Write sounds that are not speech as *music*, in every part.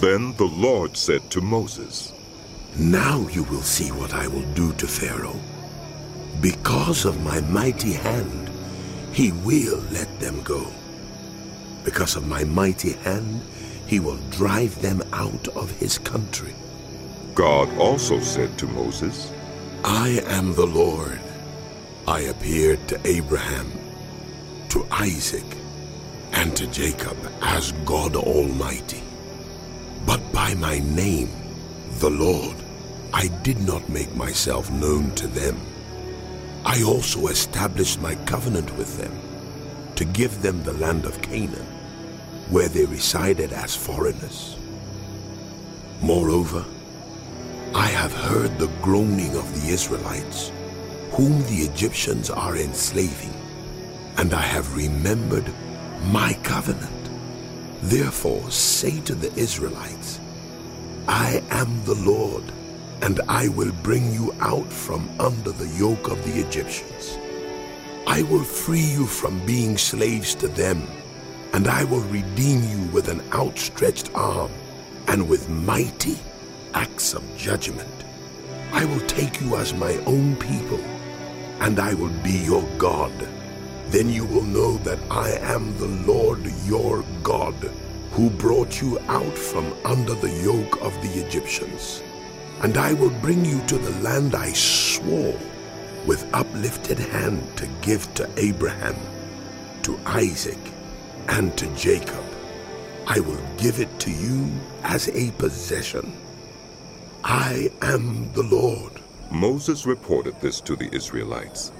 Then the Lord said to Moses, Now you will see what I will do to Pharaoh. Because of my mighty hand, he will let them go. Because of my mighty hand, he will drive them out of his country. God also said to Moses, I am the Lord. I appeared to Abraham, to Isaac, and to Jacob as God Almighty. But by my name, the Lord, I did not make myself known to them. I also established my covenant with them to give them the land of Canaan, where they resided as foreigners. Moreover, I have heard the groaning of the Israelites, whom the Egyptians are enslaving, and I have remembered my covenant. Therefore say to the Israelites, I am the Lord, and I will bring you out from under the yoke of the Egyptians. I will free you from being slaves to them, and I will redeem you with an outstretched arm and with mighty acts of judgment. I will take you as my own people, and I will be your God. Then you will know that I am the Lord your God, who brought you out from under the yoke of the Egyptians. And I will bring you to the land I swore with uplifted hand to give to Abraham, to Isaac, and to Jacob. I will give it to you as a possession. I am the Lord. Moses reported this to the Israelites,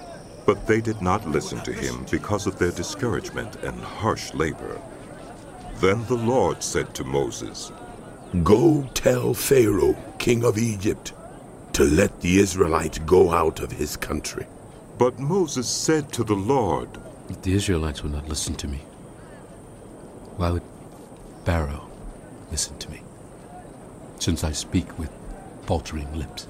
but they did not listen to him because of their discouragement and harsh labor. Then the Lord said to Moses, Go tell Pharaoh, king of Egypt, to let the Israelites go out of his country. But Moses said to the Lord, the Israelites will not listen to me, why would Pharaoh listen to me? Since I speak with faltering lips.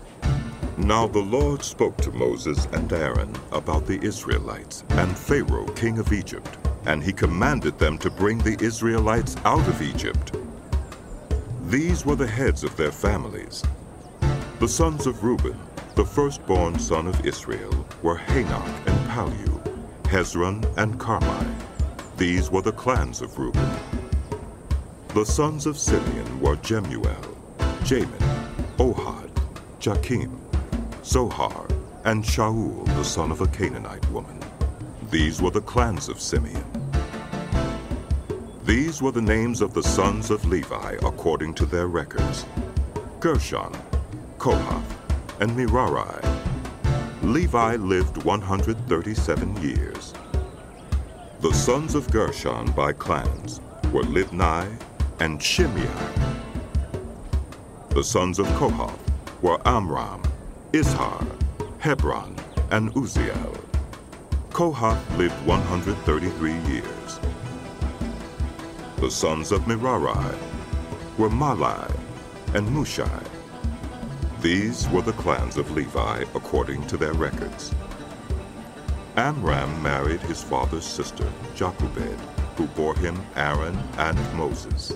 Now the Lord spoke to Moses and Aaron about the Israelites and Pharaoh, king of Egypt, and he commanded them to bring the Israelites out of Egypt. These were the heads of their families. The sons of Reuben, the firstborn son of Israel, were Hanok and Pallu, Hezron and Karmi. These were the clans of Reuben. The sons of Simeon were Jemuel, Jamin, Ohad, Jakin, Zohar, and Shaul, the son of a Canaanite woman. These were the clans of Simeon. These were the names of the sons of Levi according to their records Gershon, Kohath, and Merari. Levi lived 137 years. The sons of Gershon by clans were Libni and Shimei. The sons of Kohath were Amram, Izhar, Hebron, and Uzziel. Kohath lived 133 years. The sons of Merari were Mahli and Mushi. These were the clans of Levi according to their records. Amram married his father's sister, Jochebed, who bore him Aaron and Moses.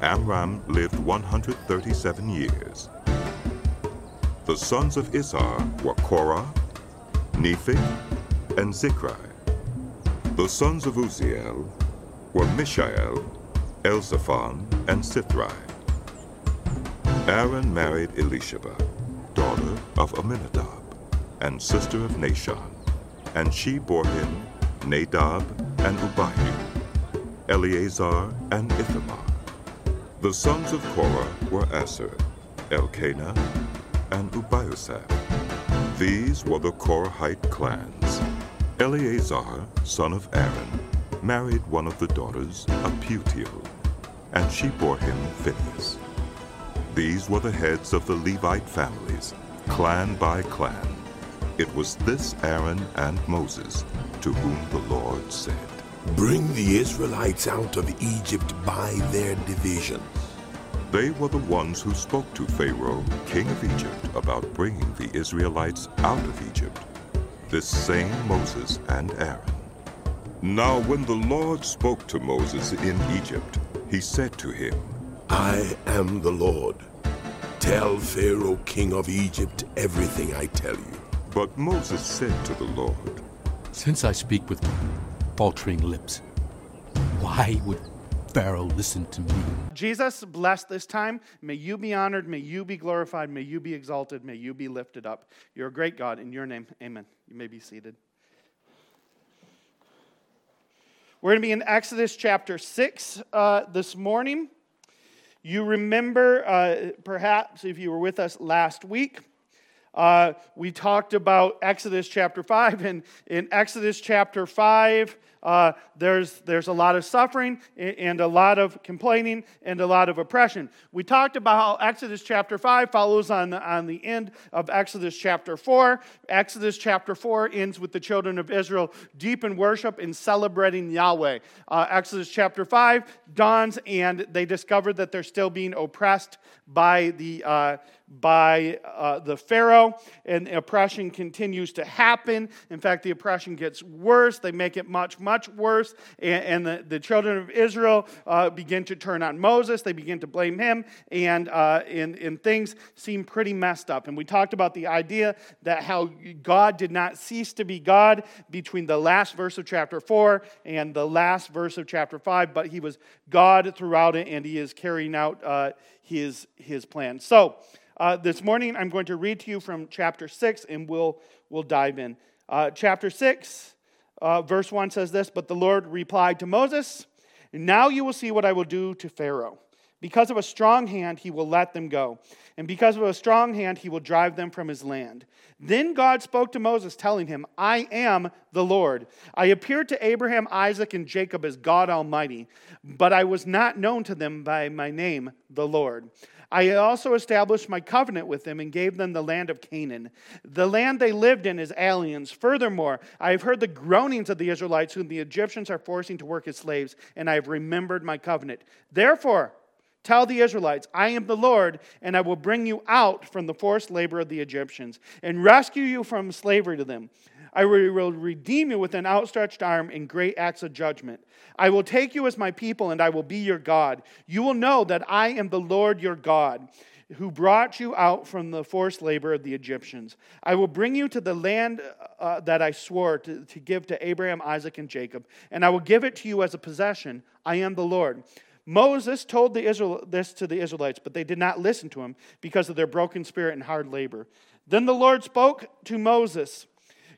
Amram lived 137 years. The sons of Izhar were Korah, Nepheg, and Zikri. The sons of Uzziel were Mishael, Elzaphan, and Sithri. Aaron married Elisheba, daughter of Amminadab, and sister of Nahshon, and she bore him Nadab and Abihu, Eleazar and Ithamar. The sons of Korah were Assir, Elkanah, and Abiasaph. These were the Korahite clans. Eleazar, son of Aaron, married one of the daughters of Putiel, and she bore him Phinehas. These were the heads of the Levite families, clan by clan. It was this Aaron and Moses to whom the Lord said, Bring the Israelites out of Egypt by their divisions. They were the ones who spoke to Pharaoh, king of Egypt, about bringing the Israelites out of Egypt. This same Moses and Aaron. Now when the Lord spoke to Moses in Egypt, he said to him, I am the Lord. Tell Pharaoh, king of Egypt, everything I tell you. But Moses said to the Lord, Since I speak with faltering lips, why would Pharaoh listen to me? Jesus, bless this time. May you be honored. May you be glorified. May you be exalted. May you be lifted up. You're a great God. In your name, amen. You may be seated. We're going to be in Exodus chapter 6 uh, this morning. You remember, uh, perhaps if you were with us last week, uh, we talked about Exodus chapter 5, and in Exodus chapter 5, uh, there's, there's a lot of suffering and a lot of complaining and a lot of oppression. We talked about how Exodus chapter 5 follows on the, on the end of Exodus chapter 4. Exodus chapter 4 ends with the children of Israel deep in worship and celebrating Yahweh. Uh, Exodus chapter 5 dawns and they discover that they're still being oppressed by the uh, by uh, the Pharaoh, and oppression continues to happen. In fact, the oppression gets worse. They make it much, much worse. And, and the, the children of Israel uh, begin to turn on Moses. They begin to blame him, and, uh, and, and things seem pretty messed up. And we talked about the idea that how God did not cease to be God between the last verse of chapter 4 and the last verse of chapter 5, but he was God throughout it, and he is carrying out uh, his, his plan. So, uh, this morning, I'm going to read to you from chapter 6, and we'll, we'll dive in. Uh, chapter 6, uh, verse 1 says this But the Lord replied to Moses, Now you will see what I will do to Pharaoh. Because of a strong hand, he will let them go. And because of a strong hand, he will drive them from his land. Then God spoke to Moses, telling him, I am the Lord. I appeared to Abraham, Isaac, and Jacob as God Almighty, but I was not known to them by my name, the Lord. I also established my covenant with them and gave them the land of Canaan. The land they lived in is aliens. Furthermore, I have heard the groanings of the Israelites, whom the Egyptians are forcing to work as slaves, and I have remembered my covenant. Therefore, Tell the Israelites, I am the Lord, and I will bring you out from the forced labor of the Egyptians and rescue you from slavery to them. I will redeem you with an outstretched arm and great acts of judgment. I will take you as my people, and I will be your God. You will know that I am the Lord your God, who brought you out from the forced labor of the Egyptians. I will bring you to the land uh, that I swore to, to give to Abraham, Isaac, and Jacob, and I will give it to you as a possession. I am the Lord. Moses told the Israel, this to the Israelites, but they did not listen to him because of their broken spirit and hard labor. Then the Lord spoke to Moses.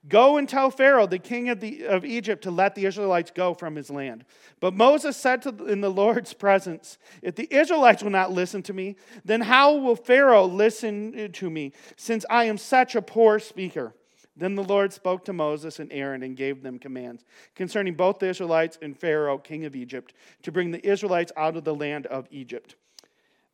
Go and tell Pharaoh, the king of, the, of Egypt, to let the Israelites go from his land. But Moses said to, in the Lord's presence, If the Israelites will not listen to me, then how will Pharaoh listen to me, since I am such a poor speaker? Then the Lord spoke to Moses and Aaron and gave them commands concerning both the Israelites and Pharaoh, king of Egypt, to bring the Israelites out of the land of Egypt.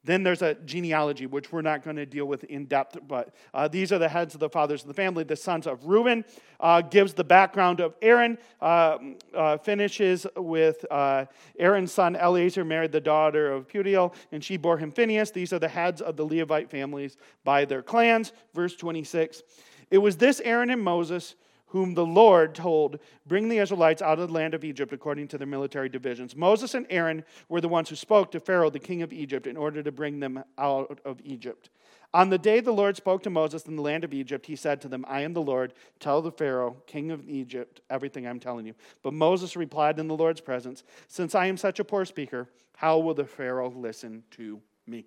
Then there's a genealogy, which we're not going to deal with in depth, but uh, these are the heads of the fathers of the family. The sons of Reuben uh, gives the background of Aaron, uh, uh finishes with uh, Aaron's son Eleazar married the daughter of Putiel, and she bore him Phinehas. These are the heads of the Levite families by their clans. Verse 26. It was this Aaron and Moses whom the Lord told, Bring the Israelites out of the land of Egypt according to their military divisions. Moses and Aaron were the ones who spoke to Pharaoh, the king of Egypt, in order to bring them out of Egypt. On the day the Lord spoke to Moses in the land of Egypt, he said to them, I am the Lord. Tell the Pharaoh, king of Egypt, everything I'm telling you. But Moses replied in the Lord's presence, Since I am such a poor speaker, how will the Pharaoh listen to me?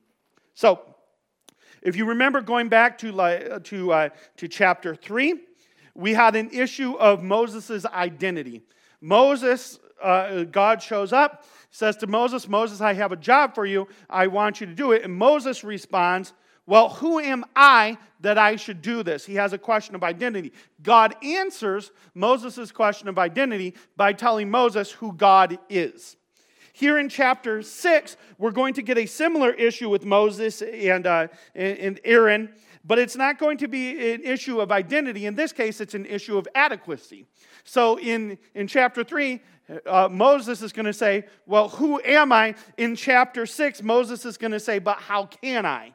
So, if you remember going back to, to, uh, to chapter 3, we had an issue of Moses' identity. Moses, uh, God shows up, says to Moses, Moses, I have a job for you. I want you to do it. And Moses responds, Well, who am I that I should do this? He has a question of identity. God answers Moses' question of identity by telling Moses who God is. Here in chapter 6, we're going to get a similar issue with Moses and, uh, and Aaron but it's not going to be an issue of identity. In this case, it's an issue of adequacy. So in, in chapter 3, uh, Moses is going to say, Well, who am I? In chapter 6, Moses is going to say, But how can I?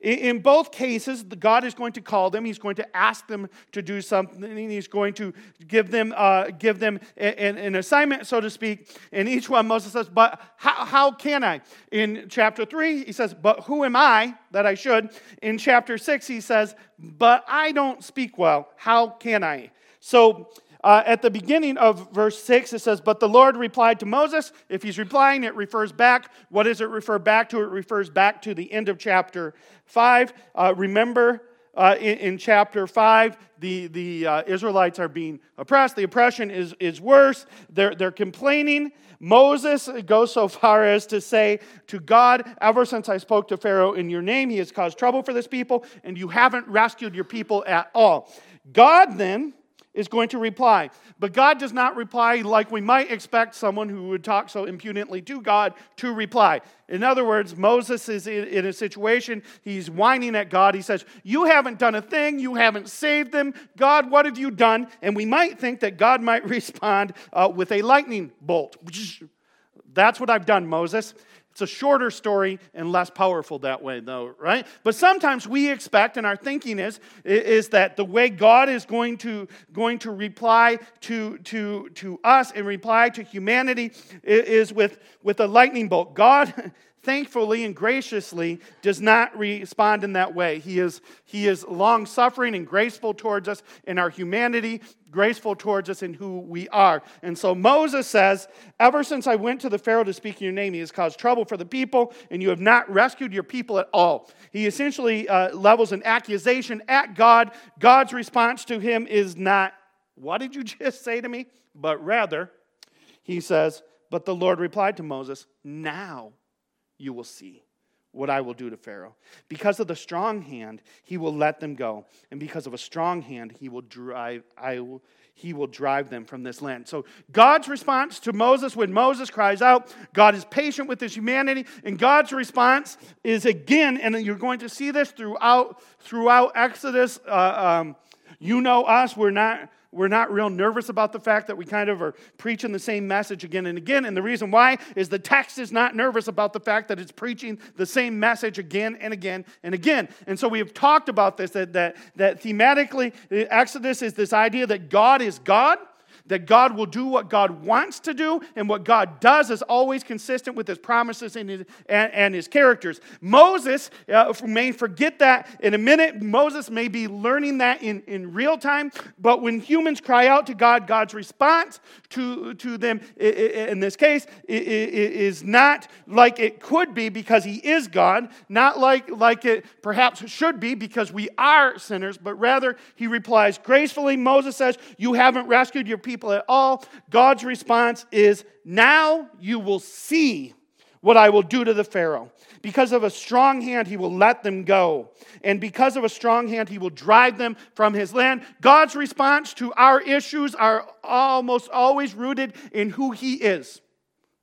In both cases, God is going to call them. He's going to ask them to do something. He's going to give them, uh, give them an, an, assignment, so to speak. And each one, Moses says, But how, how can I? In chapter 3, he says, But who am I that I should? In chapter 6, he says, But I don't speak well. How can I? So, uh, at the beginning of verse 6, it says, But the Lord replied to Moses. If he's replying, it refers back. What does it refer back to? It refers back to the end of chapter 5. Uh, remember, uh, in, in, chapter 5, the, the uh, Israelites are being oppressed. The oppression is, is worse. They're, they're complaining. Moses goes so *laughs* far as to say to God, Ever since I spoke to Pharaoh in your name, he has caused trouble for this people, and you haven't rescued your people at all. God then is going to reply. But God does not reply like we might expect someone who would talk so impudently to God to reply. In other words, Moses is in a situation, he's whining at God. He says, You haven't done a thing, you haven't saved them. God, what have you done? And we might think that God might *laughs* respond uh, with a lightning bolt. That's what I've done, Moses. It's a shorter story and less powerful that way, though, right? But sometimes we expect, and our thinking is, is that the way God is going to, going to reply to, to, to us and reply to humanity is with, with a lightning bolt. God thankfully and graciously does not respond in that way. He is, he is long suffering and graceful towards us in our humanity, graceful towards us in who we are. And so Moses says, Ever since I went to the Pharaoh to speak in your name, he has caused trouble for the people, and you have not rescued your people at all. He essentially uh, levels an accusation at God. God's response to him is not, What did you *laughs* just say to me? But rather, he says, But the Lord replied to Moses, Now you will see what I will do to Pharaoh. Because of the strong hand, he will let them go. And because of a strong hand, he will drive, I will, he will drive them from this land. So God's response to Moses when Moses cries out, God is patient with his humanity, and God's response is again, and you're going to see this throughout throughout Exodus. Uh, um, you know us, we're not we're not real nervous about the fact that we kind of are preaching the same message again and again. And the reason why is the text is not nervous about the fact that it's preaching the same message again and again and again. And so we have talked about this that, that, that thematically, uh, Exodus is this idea that God is God that God will do what God wants to do, and what God does is always consistent with his promises and his, and, and his characters. Moses uh, may forget that in a minute. Moses may be learning that in, in real time, but when humans cry out to God, God's response to, to them in this case is not like it could be because he is God, not like, like it perhaps should be because we are sinners, but rather he replies gracefully. Moses says, You haven't rescued your people people at all, God's response is, Now you will see what I will do to the Pharaoh. Because of a strong hand, he will let them go. And because of a strong hand, he will drive them from his land. God's response to our issues are almost always rooted in who he is,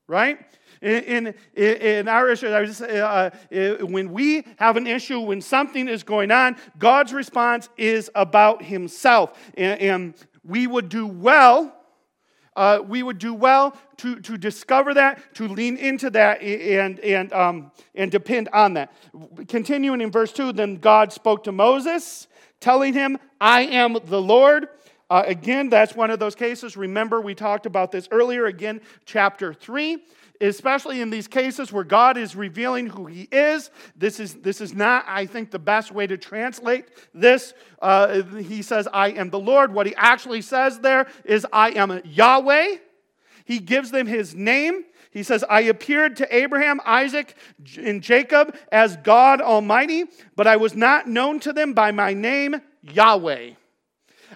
right? In, in, in our issue, uh, uh, when we have an issue, when something is going on, God's response is about himself. And, and we would do well. Uh, we would do well to, to discover that, to lean into that, and, and, um, and depend on that. Continuing in verse 2, then God spoke to Moses, telling him, I am the Lord. Uh, again, that's one of those cases. Remember, we talked about this earlier, again, chapter 3 especially in these cases where God is revealing who He is. This is, this is not, I think, the best way to translate this. Uh, he says, I am the Lord. What he actually says there is, I am Yahweh. He gives them His name. He says, I appeared to Abraham, Isaac, and Jacob as God Almighty, but I was not known to them by my name, Yahweh.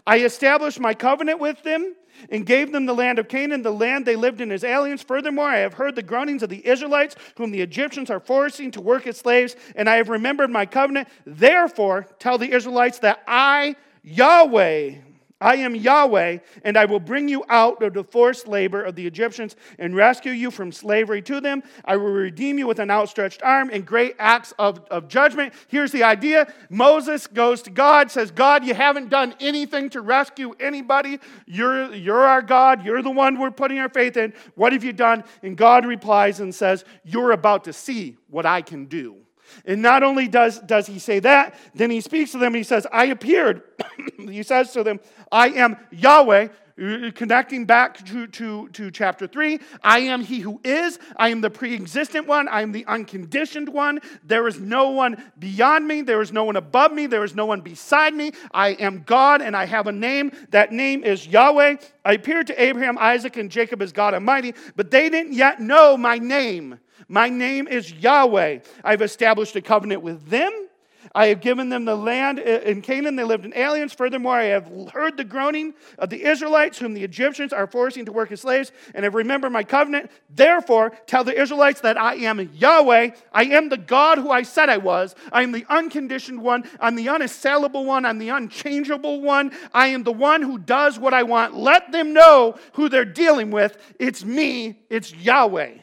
I established my covenant with them and gave them the land of Canaan, the land they lived in as aliens. Furthermore, I have heard the groanings of the Israelites, whom the Egyptians are forcing to work as slaves, and I have remembered my covenant. Therefore, tell the Israelites that I, Yahweh, I am Yahweh, and I will bring you out of the forced labor of the Egyptians and rescue you from slavery to them. I will redeem you with an outstretched arm and great acts of, of judgment. Here's the idea Moses goes to God, says, God, you haven't done anything to rescue anybody. You're, you're our God. You're the one we're putting our faith in. What have you done? And God replies and says, You're about to see what I can do. And not only does, does he say that, then he speaks to them and he says, I appeared. *coughs* he says to them, I am Yahweh uh, Connecting back to, to, to chapter 3, I am he who is. I am the pre existent one. I am the unconditioned one. There is no one beyond me. There is no one above me. There is no one beside me. I am God and I have a name. That name is Yahweh. I appeared to Abraham, Isaac, and Jacob as God Almighty, but they didn't yet know my name. My name is Yahweh. I've established a covenant with them I have given them the land in Canaan. They lived in aliens. Furthermore, I have heard the groaning of the Israelites, whom the Egyptians are forcing to work as slaves, and have remembered my covenant. Therefore, tell the Israelites that I am Yahweh. I am the God who I said I was. I am the unconditioned one. I'm the unassailable one. I'm the unchangeable one. I am the one who does what I want. Let them know who they're dealing with. It's me, it's Yahweh.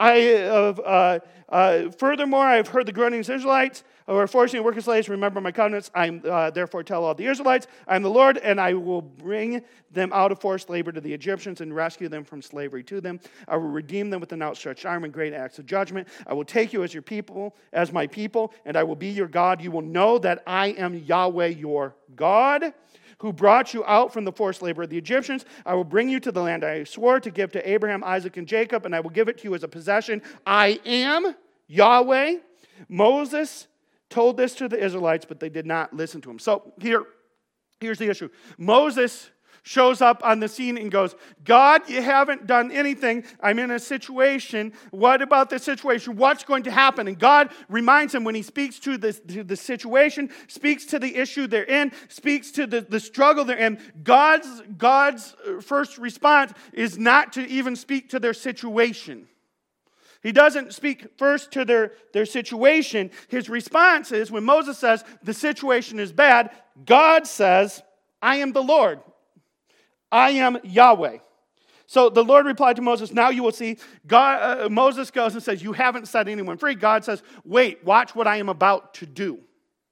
I. Uh, uh, furthermore, I have heard the groaning of Israelites who are forcing to work as slaves. Remember my covenants. I uh, therefore tell all the Israelites, I am the Lord, and I will bring them out of forced labor to the Egyptians and rescue them from slavery to them. I will redeem them with an outstretched arm and great acts of judgment. I will take you as your people, as my people, and I will be your God. You will know that I am Yahweh your God who brought you out from the forced labor of the Egyptians. I will bring you to the land I swore to give to Abraham, Isaac, and Jacob, and I will give it to you as a possession. I am Yahweh. Moses told this to the Israelites, but they did not listen to him. So here, here's the issue Moses shows up on the scene and goes, God, you haven't done anything. I'm in a situation. What about this situation? What's going to happen? And God reminds him when he speaks to the, to the situation, speaks to the issue they're in, speaks to the, the struggle they're in. God's, God's uh, first response is not to even speak to their situation. He doesn't speak first to their, their situation. His response is when Moses says, The situation is bad, God says, I am the Lord. I am Yahweh. So the Lord replied to Moses, Now you will see. God, uh, Moses goes and says, You haven't set anyone free. God says, Wait, watch what I am about to do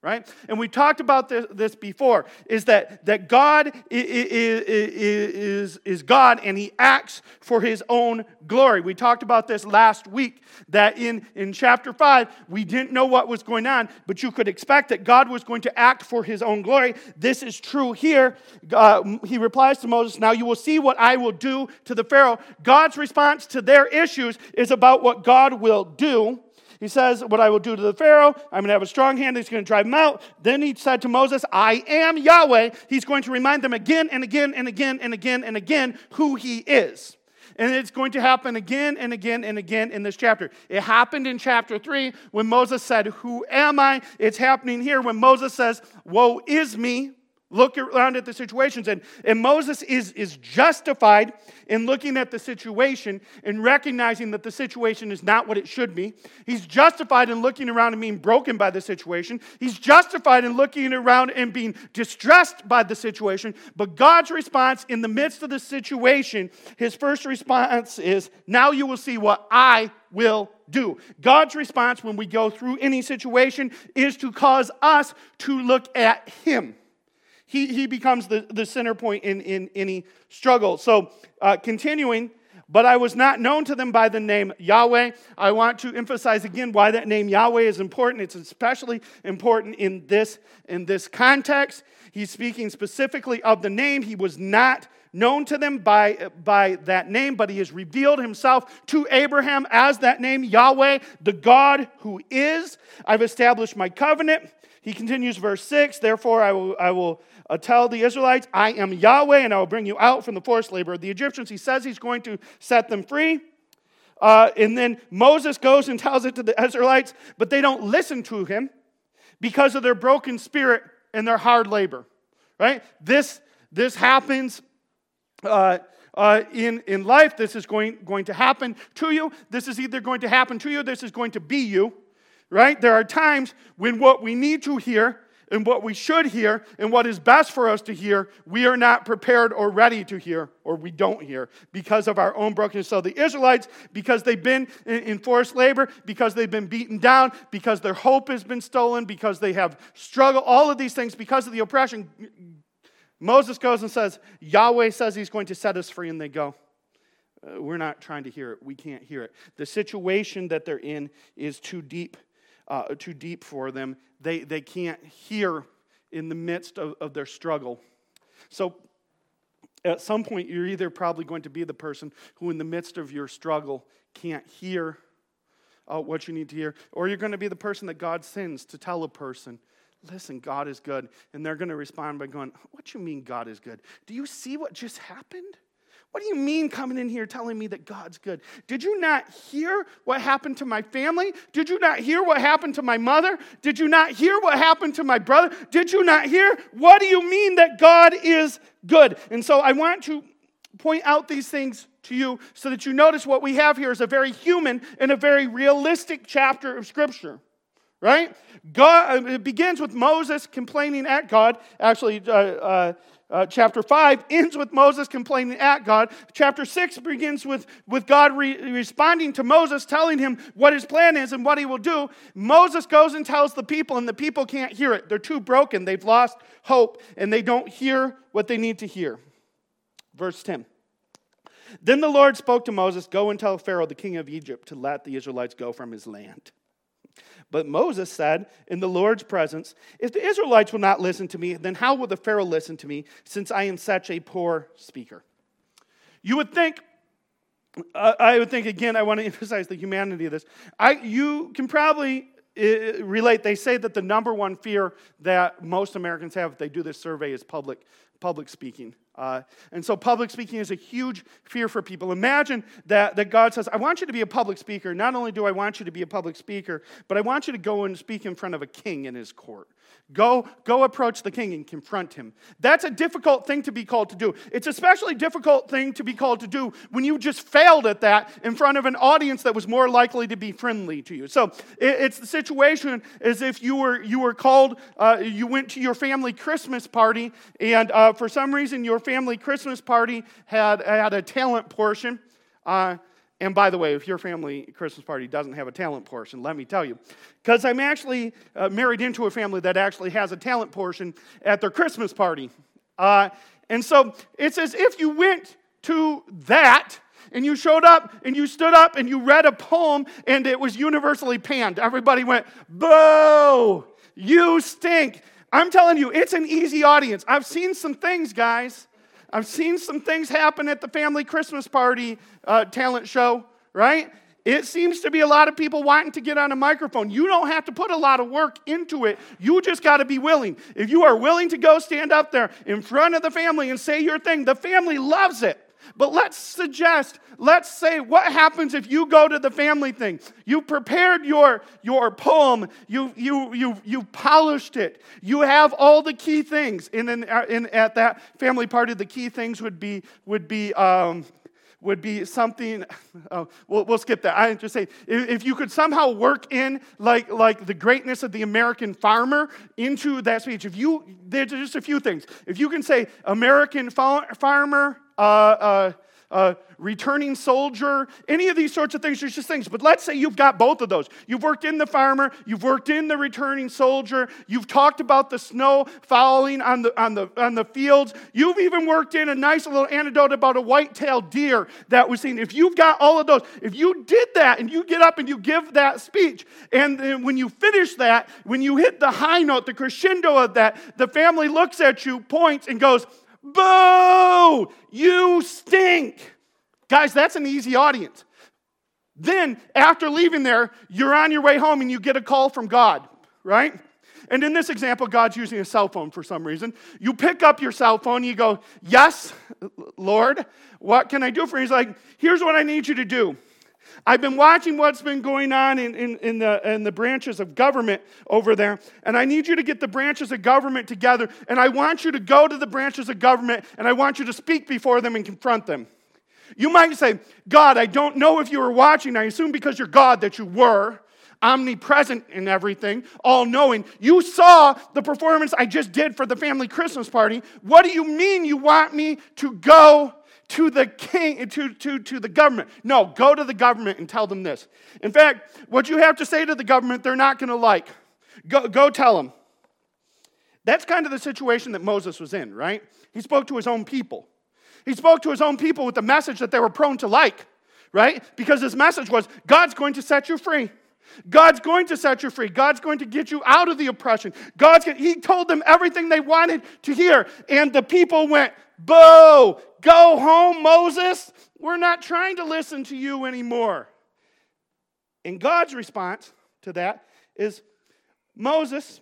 right? And we talked about this, this before is that, that god is, is, is god and he acts for his own glory. We talked about this last week that in, in chapter 5 we didn't know what was going on but you could expect that god was going to act for his own glory. This is true here. Uh, he replies to moses now you will see what i will do to the pharaoh. God's response to their issues is about what god will do he says, What I will do to the Pharaoh, I'm going to have a strong hand, he's going to drive him out. Then he said to Moses, I am Yahweh. He's going to remind them again and again and again and again and again who he is. And it's going to happen again and again and again in this chapter. It happened in chapter 3 when Moses said, Who am I? It's happening here when Moses says, Woe is me. Look around at the situations. And, and Moses is, is justified in looking at the situation and recognizing that the situation is not what it should be. He's justified in looking around and being broken by the situation. He's justified in looking around and being distressed by the situation. But God's response in the midst of the situation, his first response is, Now you will see what I will do. God's response when we go through any situation is to cause us to look at him he, he becomes the, the center point in, in any struggle. So, uh, continuing, but I was not known to them by the name Yahweh. I want to emphasize again why that name Yahweh is important. It's especially important in this, in this context. He's speaking specifically of the name. He was not known to them by, by that name, but he has revealed himself to Abraham as that name, Yahweh, the God who is. I've established my covenant. He continues, verse 6 Therefore, I will, I will uh, tell the Israelites, I am Yahweh, and I will bring you out from the forced labor of the Egyptians. He says he's going to set them free. Uh, and then Moses goes and tells it to the Israelites, but they don't listen to him because of their broken spirit and their hard labor. Right? This, this happens uh, uh, in, in life. This is going, going to happen to you. This is either going to happen to you, this is going to be you. Right? There are times when what we need to hear and what we should hear and what is best for us to hear, we are not prepared or ready to hear, or we don't hear because of our own brokenness. So the Israelites, because they've been in forced labor, because they've been beaten down, because their hope has been stolen, because they have struggled, all of these things, because of the oppression, Moses goes and says, Yahweh says he's going to set us free, and they go. Uh, we're not trying to hear it. We can't hear it. The situation that they're in is too deep uh, too deep for them. They, they can't hear in the midst of, of their struggle. So, at some point, you're either probably going to be the person who, in the midst of your struggle, can't hear uh, what you need to hear, or you're going to be the person that God sends to tell a person, listen, God is good. And they're going to respond by going, What you mean God is good? Do you see what just happened? What do you mean coming in here telling me that God's good? Did you not hear what happened to my family? Did you not hear what happened to my mother? Did you not hear what happened to my brother? Did you not hear? What do you mean that God is good? And so I want to point out these things to you so that you notice what we have here is a very human and a very realistic chapter of Scripture right? God, it begins with Moses complaining at God. Actually, uh, uh, uh, chapter 5 ends with Moses complaining at God. Chapter 6 begins with, with God re- responding to Moses, telling him what his plan is and what he will do. Moses goes and tells the people, and the people can't hear it. They're too broken. They've lost hope, and they don't hear what they need to hear. Verse 10. Then the Lord spoke to Moses Go and tell Pharaoh, the king of Egypt, to let the Israelites go from his land. But Moses said in the Lord's presence, If the Israelites will not listen to me, then how will the Pharaoh listen to me, since I am such a poor speaker? You would think, uh, I would think again, I want to *laughs* emphasize the humanity of this. I, you can probably uh, relate. They say that the number one fear that most Americans have if they do this survey is public, public speaking. Uh, and so public speaking is a huge fear for people. Imagine that, that God says, I want you to be a public speaker. Not only do I want you to be a public speaker, but I want you to go and speak in front of a king in his court. Go, go approach the king and confront him. That's a difficult thing to be called to do. It's especially difficult thing to be called to do when you just failed at that in front of an audience that was more likely to be friendly to you. So it's the situation as if you were you were called, uh, you went to your family Christmas party, and uh, for some reason your family Christmas party had had a talent portion. Uh, and by the way, if your family Christmas party doesn't have a talent portion, let me tell you. Because I'm actually uh, married into a family that actually has a talent portion at their Christmas party. Uh, and so it's as if you went to that and you showed up and you stood up and you read a poem and it was universally panned. Everybody went, Boo! You stink. I'm telling you, it's an easy audience. I've seen some things, guys. I've seen some things happen at the family Christmas party uh, talent show, right? It seems to be a lot of people wanting to get on a microphone. You don't have to put a lot of work into it. You just got to be willing. If you are willing to go stand up there in front of the family and say your thing, the family loves it. But let's suggest, let's say, what happens if you go to the family thing? You prepared your, your poem, you, you, you, you polished it, you have all the key things. And in, in, at that family party, the key things would be, would be um, would be something *laughs* oh, we'll, we'll, skip that i just say if, if, you could somehow work in like, like the greatness of the american farmer into that speech if you there's just a few things if you can say american farmer uh, uh, uh, returning soldier, any of these sorts of things. There's just things. But let's say you've got both of those. You've worked in the farmer, you've worked in the returning soldier, you've talked about the snow falling on the, on the, on the fields, you've even worked in a nice little anecdote about a white tailed deer that was seen. If you've got all of those, if you did that and you get up and you give that speech, and when you finish that, when you hit the high note, the crescendo of that, the family looks at you, points, and goes, Boo! You stink. Guys, that's an easy audience. Then, after leaving there, you're on your way home and you get a call from God, right? And in this example, God's using a cell phone for some reason. You pick up your cell phone, you go, Yes, Lord, what can I do for you? He's like, Here's what I need you to do. I've been watching what's been going on in, in, in, the, in the branches of government over there, and I need you to get the branches of government together, and I want you to go to the branches of government, and I want you to speak before them and confront them. You might say, God, I don't know if you were watching. I assume because you're God that you were omnipresent in everything, all knowing. You saw the performance I just did for the family Christmas party. What do you mean you want me to go to the king, to, to, to the government. No, go to the government and tell them this. In fact, what you have to say to the government, they're not going to like. Go, go tell them. That's kind of the situation that Moses was in, right? He spoke to his own people. He spoke to his own people with the message that they were prone to like, right? Because his message was God's going to set you free. God's going to set you free. God's going to get you out of the oppression. God's going, he told them everything they wanted to hear. And the people went, Boo! Go home, Moses. We're not trying to listen to you anymore. And God's response to that is Moses,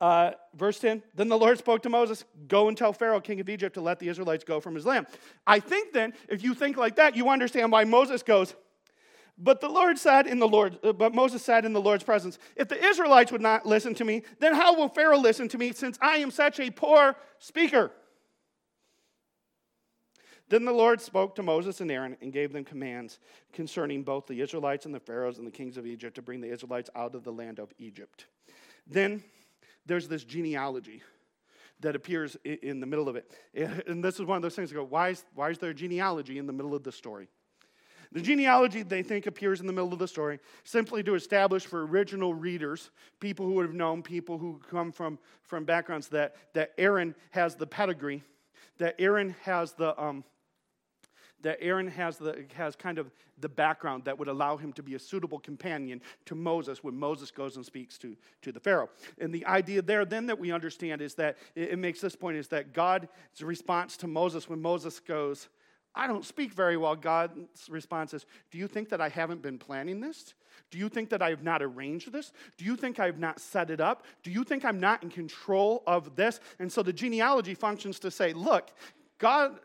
uh, verse 10 Then the Lord spoke to Moses, Go and tell Pharaoh, king of Egypt, to let the Israelites go from his land. I think then, if you think like that, you understand why Moses goes, but the Lord said in the Lord, uh, but Moses said in the Lord's presence, if the Israelites would not listen to me, then how will Pharaoh listen to me since I am such a poor speaker? Then the Lord spoke to Moses and Aaron and gave them commands concerning both the Israelites and the pharaohs and the kings of Egypt to bring the Israelites out of the land of Egypt. Then there's this genealogy that appears in the middle of it. *laughs* And this is one of those things that go, why is, why is there a genealogy in the middle of the story? The genealogy, they think, appears in the middle of the story simply to establish for original readers, people who would have known, people who come from, from backgrounds, that, that Aaron has the pedigree, that Aaron has the, um, that Aaron has, the, has kind of the background that would allow him to be a suitable companion to Moses when Moses goes and speaks to, to the Pharaoh. And the idea there then that we understand is that it, it makes this point is that God's response to Moses when Moses goes, I don't speak very well. God's response is, Do you think that I haven't been planning this? Do you think that I have not arranged this? Do you think I have not set it up? Do you think I'm not in control of this? And so the genealogy functions to say, Look, God.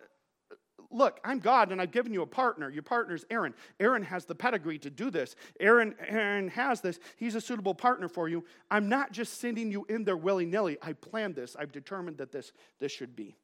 Look, I'm God and I've given you a partner. Your partner is Aaron. Aaron has the pedigree to do this. Aaron, Aaron has this. He's a suitable partner for you. I'm not just sending you in there willy nilly. I planned this. I've determined that this, this should be.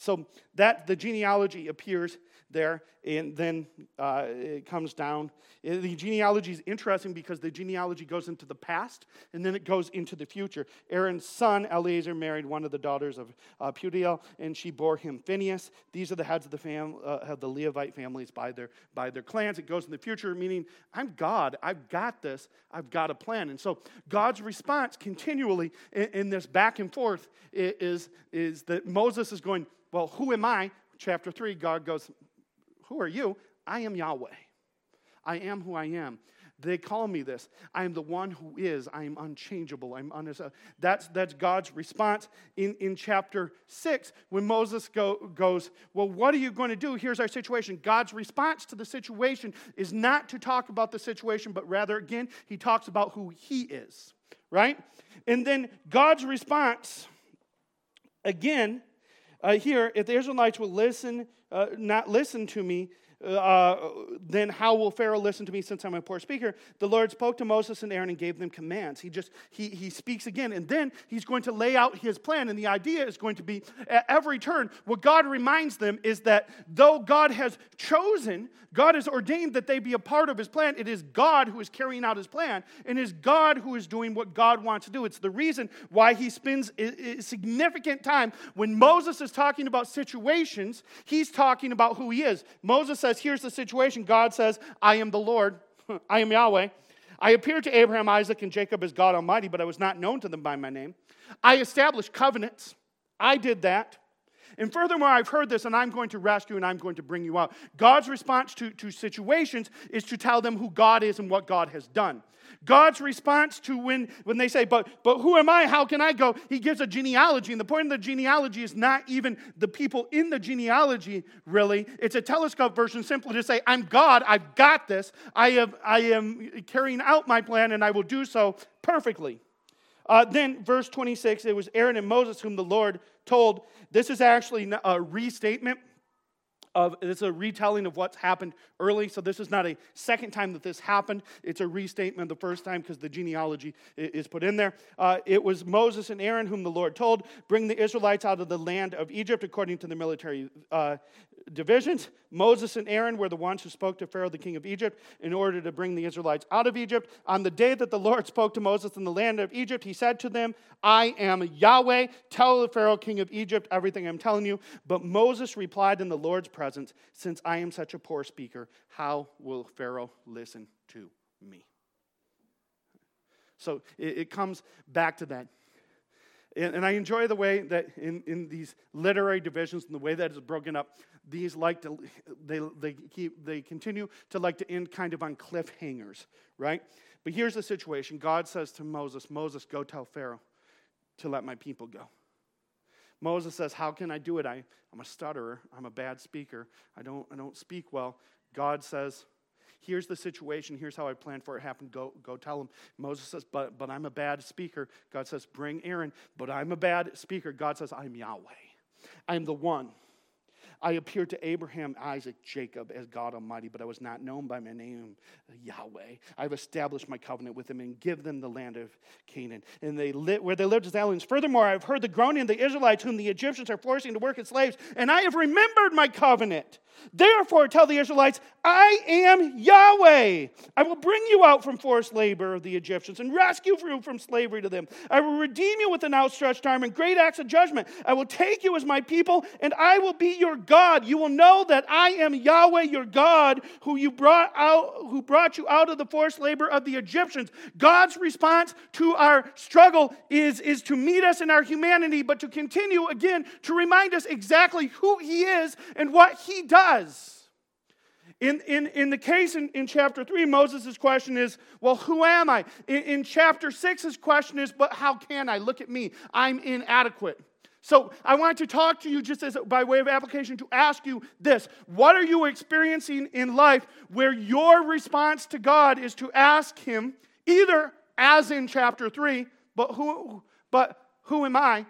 So that the genealogy appears there, and then uh, it comes down. Uh, the genealogy is interesting because the genealogy goes into the past and then it goes into the future. Aaron's son Eleazar married one of the daughters of uh, Putiel, and she bore him Phinehas. These are the heads of the fam- uh, of the Levite families by their by their clans. It goes in the future, meaning I'm God. I've got this. I've got a plan. And so God's response continually in, in this back and forth is is that Moses is going well, who am I? Chapter 3, God goes, Who are you? I am Yahweh. I am who I am. They call me this. I am the one who is. I am unchangeable. I'm un- uh, that's, that's God's response in, in chapter 6 when Moses go, goes, Well, what are you going to do? Here's our situation. God's response to the situation is not to talk about the situation, but rather, again, he talks about who he is, right? And then God's response, again, uh, here, if the Israelites will listen, uh, not listen to me, uh, then how will Pharaoh listen to me since I'm a poor speaker? The Lord spoke to Moses and Aaron and gave them commands. He just, he, he speaks again, and then he's going to lay out his plan. And the idea is going to be at every turn, what God reminds them is that though God has chosen, God has ordained that they be a part of his plan, it is God who is carrying out his plan, and it is God who is doing what God wants to do. It's the reason why he spends significant time when Moses is talking about situations, he's talking about who he is. Moses says, says, Here's the situation. God says, I am the Lord, *laughs* I am Yahweh. I appeared to Abraham, Isaac, and Jacob as God Almighty, but I was not known to them by my name. I established covenants. I did that. And furthermore, I've heard this, and I'm going to rescue and I'm going to bring you out. God's response to, to situations is to tell them who God is and what God has done. God's response to when, when they say, but, but who am I? How can I go? He gives a genealogy. And the point of the genealogy is not even the people in the genealogy, really. It's a telescope version simply to say, I'm God. I've got this. I, have, I am carrying out my plan, and I will do so perfectly. Uh, then, verse 26, it was Aaron and Moses whom the Lord told. This is actually a restatement of it's a retelling of what's happened early. So this is not a second time that this happened. It's a restatement the first time because the genealogy is put in there. Uh, it was Moses and Aaron whom the Lord told, "Bring the Israelites out of the land of Egypt according to the military uh, divisions. Moses and Aaron were the ones who spoke to Pharaoh, the king of Egypt, in order to bring the Israelites out of Egypt. On the day that the Lord spoke to Moses in the land of Egypt, he said to them, I am Yahweh. Tell the Pharaoh, king of Egypt, everything I'm telling you. But Moses replied in the Lord's presence, Since I am such a poor speaker, how will Pharaoh listen to me? So it, comes back to that. And, and I enjoy the way that in, in these literary divisions and the way that it's broken up, these like to, they, they, keep, they continue to like to end kind of on cliffhangers, right? But here's the situation God says to Moses, Moses, go tell Pharaoh to let my people go. Moses says, How can I do it? I, I'm a stutterer. I'm a bad speaker. I don't, I don't speak well. God says, Here's the situation. Here's how I plan for it happen. Go, go tell him. Moses says, but, but I'm a bad speaker. God says, Bring Aaron. But I'm a bad speaker. God says, I'm Yahweh. I'm the one. I appeared to Abraham, Isaac, Jacob as God Almighty, but I was not known by my name, Yahweh. I've established my covenant with them and give them the land of Canaan, and they lit where they lived as aliens. Furthermore, I've heard the groaning of the Israelites, whom the Egyptians are forcing to work as slaves, and I have remembered my covenant. Therefore, tell the Israelites, I am Yahweh. I will bring you out from forced labor of the Egyptians and rescue you from slavery to them. I will redeem you with an outstretched arm and great acts of judgment. I will take you as my people, and I will be your God. You will know that I am Yahweh, your God, who you brought out, who brought you out of the forced labor of the Egyptians. God's response to our struggle is, is to meet us in our humanity, but to continue again to remind us exactly who He is and what He does. In, in, in the case in, in chapter 3, Moses' question is, Well, who am I? In, in chapter 6, his question is, But how can I? Look at me. I'm inadequate. So I want to talk to you just as by way of application to ask you this What are you experiencing in life where your response to God is to ask Him, either as in chapter 3, but who, but who am I?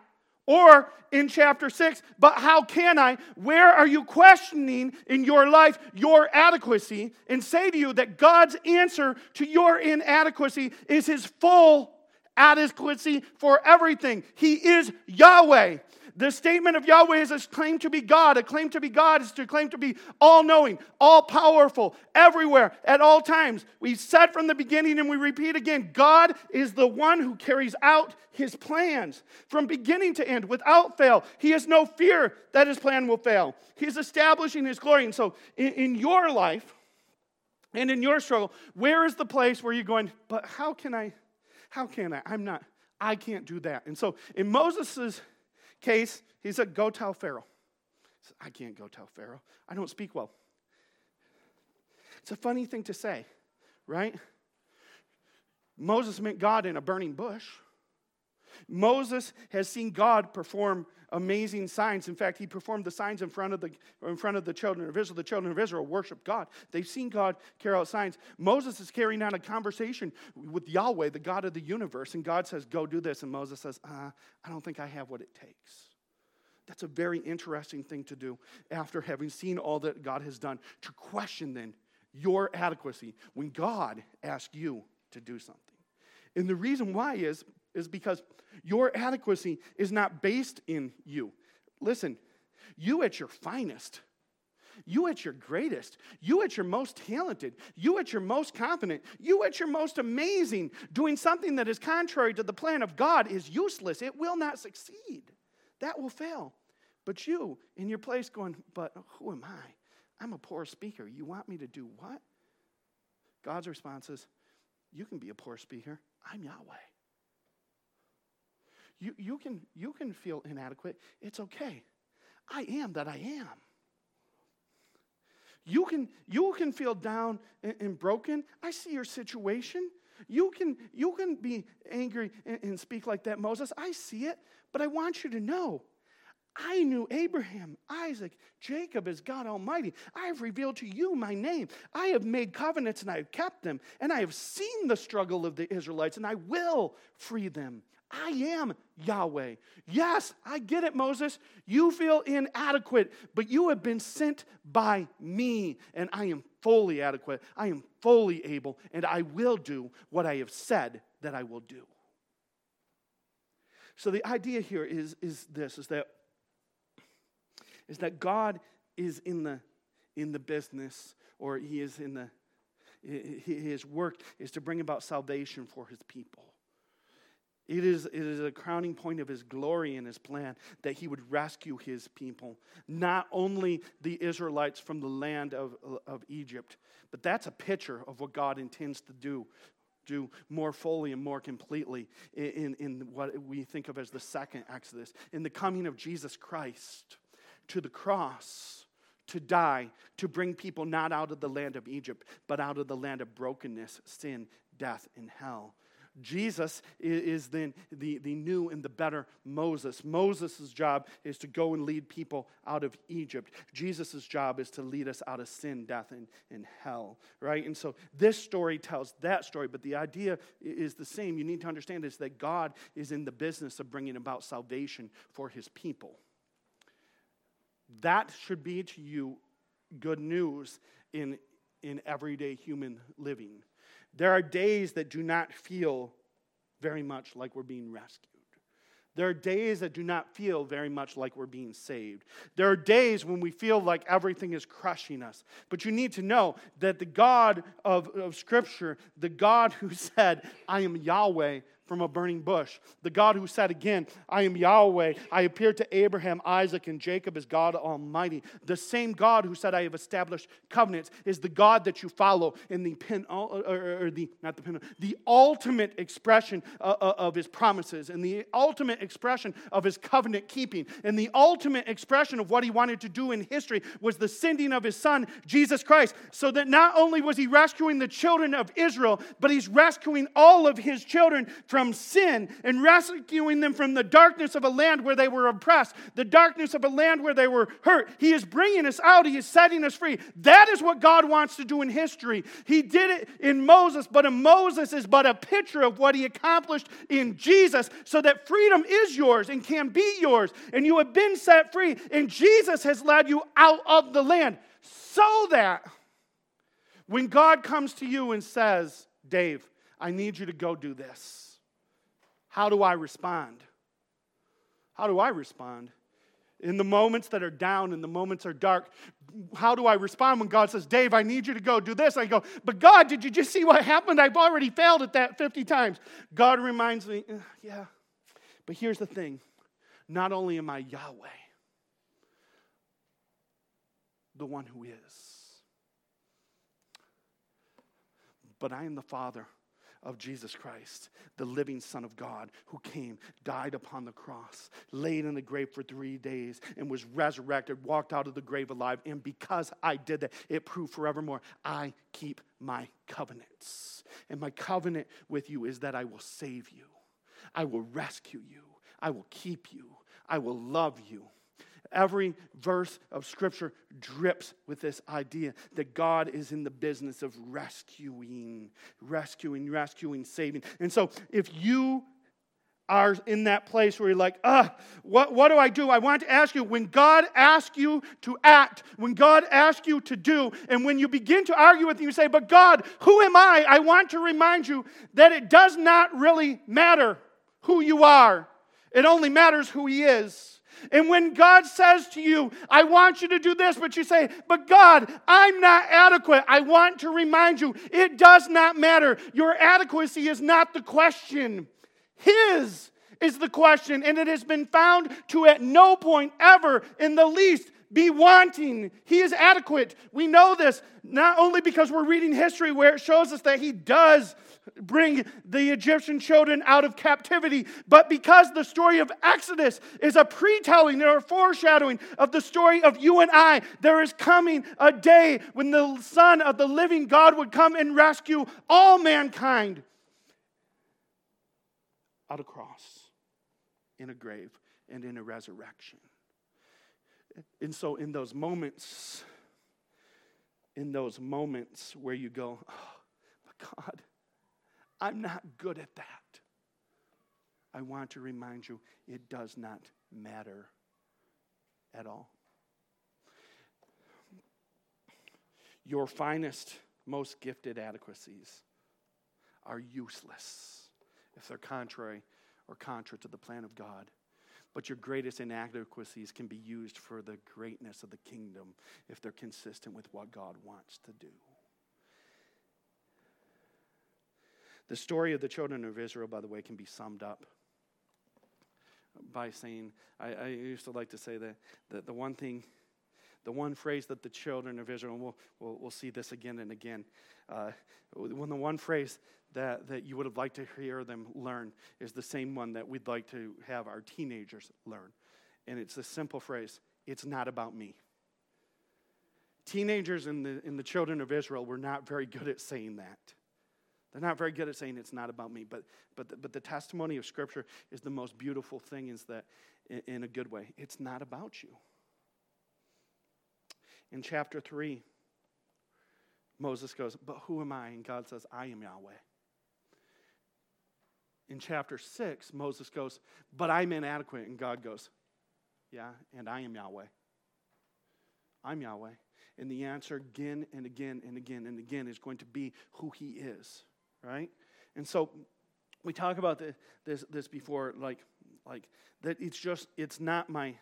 Or in chapter 6, but how can I? Where are you questioning in your life your adequacy? And say to you that God's answer to your inadequacy is his full adequacy for everything. He is Yahweh. The statement of Yahweh is a claim to be God. A claim to be God is to claim to be all knowing, all powerful, everywhere, at all times. We said from the beginning and we repeat again God is the one who carries out his plans from beginning to end without fail. He has no fear that his plan will fail. He is establishing his glory. And so in, in your life and in your struggle, where is the place where you're going, but how can I? How can I? I'm not, I can't do that. And so in Moses's case, he said, Go tell Pharaoh. Said, I can't go tell Pharaoh. I don't speak well. It's a funny thing to say, right? Moses met God in a burning bush. Moses has seen God perform amazing signs. In fact, he performed the signs in front of the, in front of the children of Israel. The children of Israel worship God. They've seen God carry out signs. Moses is carrying out a conversation with Yahweh, the God of the universe, and God says, Go do this. And Moses says, uh, I don't think I have what it takes. That's a very interesting thing to do after having seen all that God has done, to question then your adequacy when God asks you to do something. And the reason why is is because your adequacy is not based in you. Listen, you at your finest, you at your greatest, you at your most talented, you at your most confident, you at your most amazing, doing something that is contrary to the plan of God is useless. It will not succeed. That will fail. But you, in your place, going, But who am I? I'm a poor speaker. You want me to do what? God's response is, You can be a poor speaker. I'm Yahweh. You, you, can, you can feel inadequate. It's okay. I am that I am. You can, you can feel down and, and broken. I see your situation. You can, you can be angry and, and speak like that, Moses. I see it, but I want you to know I knew Abraham, Isaac, Jacob as God Almighty. I have revealed to you my name. I have made covenants and I have kept them. And I have seen the struggle of the Israelites and I will free them. I am Yahweh. Yes, I get it, Moses. You feel inadequate, but you have been sent by me, and I am fully adequate. I am fully able, and I will do what I have said that I will do. So the idea here is, is this is that, is that God is in the, in the business, or he is in the his work is to bring about salvation for his people. It is, it is a crowning point of his glory and his plan that he would rescue his people, not only the Israelites from the land of, of Egypt, but that's a picture of what God intends to do do more fully and more completely in, in what we think of as the second Exodus, in the coming of Jesus Christ to the cross to die, to bring people not out of the land of Egypt, but out of the land of brokenness, sin, death and hell. Jesus is then the, the new and the better Moses. Moses' job is to go and lead people out of Egypt. Jesus' job is to lead us out of sin, death, and, and hell, right? And so this story tells that story, but the idea is the same. You need to understand is that God is in the business of bringing about salvation for his people. That should be to you good news in, in everyday human living. There are days that do not feel very much like we're being rescued. There are days that do not feel very much like we're being saved. There are days when we feel like everything is crushing us. But you need to know that the God of, of Scripture, the God who *laughs* said, I am Yahweh, from a burning bush. The God who said again, I am Yahweh. I appeared to Abraham, Isaac, and Jacob as God Almighty. The same God who said, I have established covenants is the God that you follow in the pen, or, the, not the pen, the ultimate expression uh, uh, of his promises and the ultimate expression of his covenant keeping. And the ultimate expression of what he wanted to do in history was the sending of his son, Jesus Christ, so that not only was he rescuing the children of Israel, but he's rescuing all of his children from from sin and rescuing them from the darkness of a land where they were oppressed, the darkness of a land where they were hurt. He is bringing us out, He is setting us free. That is what God wants to do in history. He did it in Moses, but in Moses is but a picture of what He accomplished in Jesus so that freedom is yours and can be yours. And you have been set free, and Jesus has led you out of the land so that when God comes to you and says, Dave, I need you to go do this. How do I respond? How do I respond? In the moments that are down, in the moments are dark, how do I respond when God says, Dave, I need you to go do this? I go, but God, did you just see what happened? I've already failed at that 50 times. God reminds me, eh, yeah. But here's the thing not only am I Yahweh, the one who is, but I am the Father of Jesus Christ, the living Son of God, who came, died upon the cross, laid in the grave for three days, and was resurrected, walked out of the grave alive. And because I did that, it proved forevermore I keep my covenants. And my covenant with you is that I will save you, I will rescue you, I will keep you, I will love you. Every verse of Scripture drips with this idea that God is in the business of rescuing, rescuing, rescuing, saving. And so if you are in that place where you're like, ah, what, what do I do? I want to ask you when God asks you to act, when God asks you to do, and when you begin to argue with him, you say, but God, who am I? I want to remind you that it does not really matter who you are, it only matters who He is. And when God says to you, I want you to do this, but you say, But God, I'm not adequate, I want to remind you, it does not matter. Your adequacy is not the question, His is the question. And it has been found to at no point ever in the least be wanting. He is adequate. We know this not only because we're reading history where it shows us that He does bring the Egyptian children out of captivity, but because the story of Exodus is a pre-telling or a foreshadowing of the story of you and I, there is coming a day when the Son of the living God would come and rescue all mankind out of cross, in a grave, and in a resurrection. And so, in those moments, in those moments where you go, oh, but God, I'm not good at that. I want to remind you it does not matter at all. Your finest, most gifted adequacies are useless if they're contrary or contra to the plan of God. But your greatest inadequacies can be used for the greatness of the kingdom if they're consistent with what God wants to do. The story of the children of Israel, by the way, can be summed up by saying, I, I used to like to say that, that the one thing, the one phrase that the children of Israel, and we'll, we'll, we'll see this again and again, uh, when the one phrase that, that you would have liked to hear them learn is the same one that we'd like to have our teenagers learn. And it's a simple phrase it's not about me. Teenagers and the, and the children of Israel were not very good at saying that. They're not very good at saying it's not about me, but, but, the, but the testimony of Scripture is the most beautiful thing, is that in, in a good way, it's not about you. In chapter 3, Moses goes, But who am I? And God says, I am Yahweh. In chapter 6, Moses goes, But I'm inadequate. And God goes, Yeah, and I am Yahweh. I'm Yahweh. And the answer again and again and again and again is going to be who He is, right? And so we talk about this, this, this before, like, like that it's just, it's not my,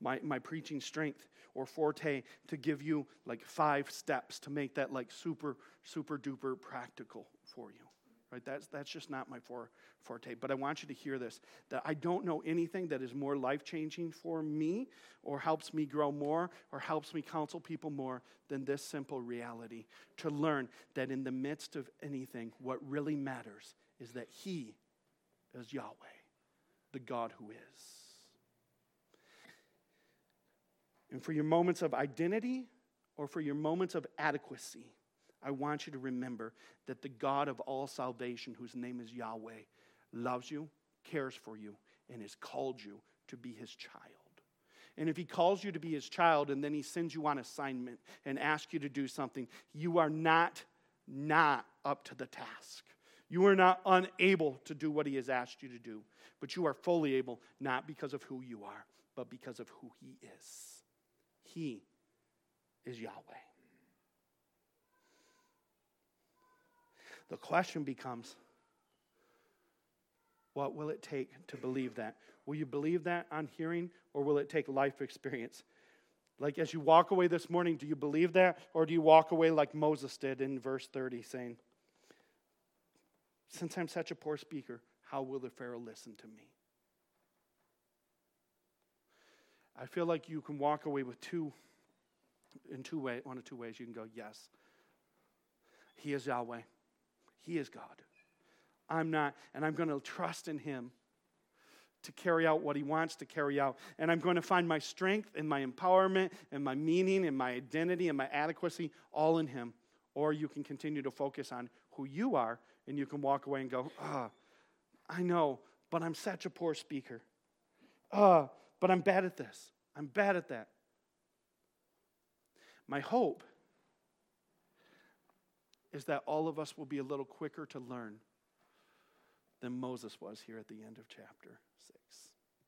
my, my preaching strength or forte to give you like five steps to make that like super, super duper practical for you. Right? That's, that's just not my for, forte. But I want you to hear this that I don't know anything that is more life changing for me or helps me grow more or helps me counsel people more than this simple reality to learn that in the midst of anything, what really matters is that He is Yahweh, the God who is. And for your moments of identity or for your moments of adequacy, I want you to remember that the God of all salvation, whose name is Yahweh, loves you, cares for you, and has called you to be his child. And if he calls you to be his child and then he sends you on assignment and asks you to do something, you are not not up to the task. You are not unable to do what he has asked you to do, but you are fully able not because of who you are, but because of who he is. He is Yahweh. The question becomes what will it take to believe that? Will you believe that on hearing, or will it take life experience? Like as you walk away this morning, do you believe that? Or do you walk away like Moses did in verse 30, saying, Since I'm such a poor speaker, how will the Pharaoh listen to me? I feel like you can walk away with two, in two ways, one of two ways. You can go, Yes, He is Yahweh. He is God. I'm not, and I'm going to trust in Him to carry out what He wants to carry out. And I'm going to find my strength and my empowerment and my meaning and my identity and my adequacy all in Him. Or you can continue to focus on who you are and you can walk away and go, ah, I know, but I'm such a poor speaker. Ah, but I'm bad at this. I'm bad at that. My hope is that all of us will be a little quicker to learn than Moses was here at the end of chapter 6.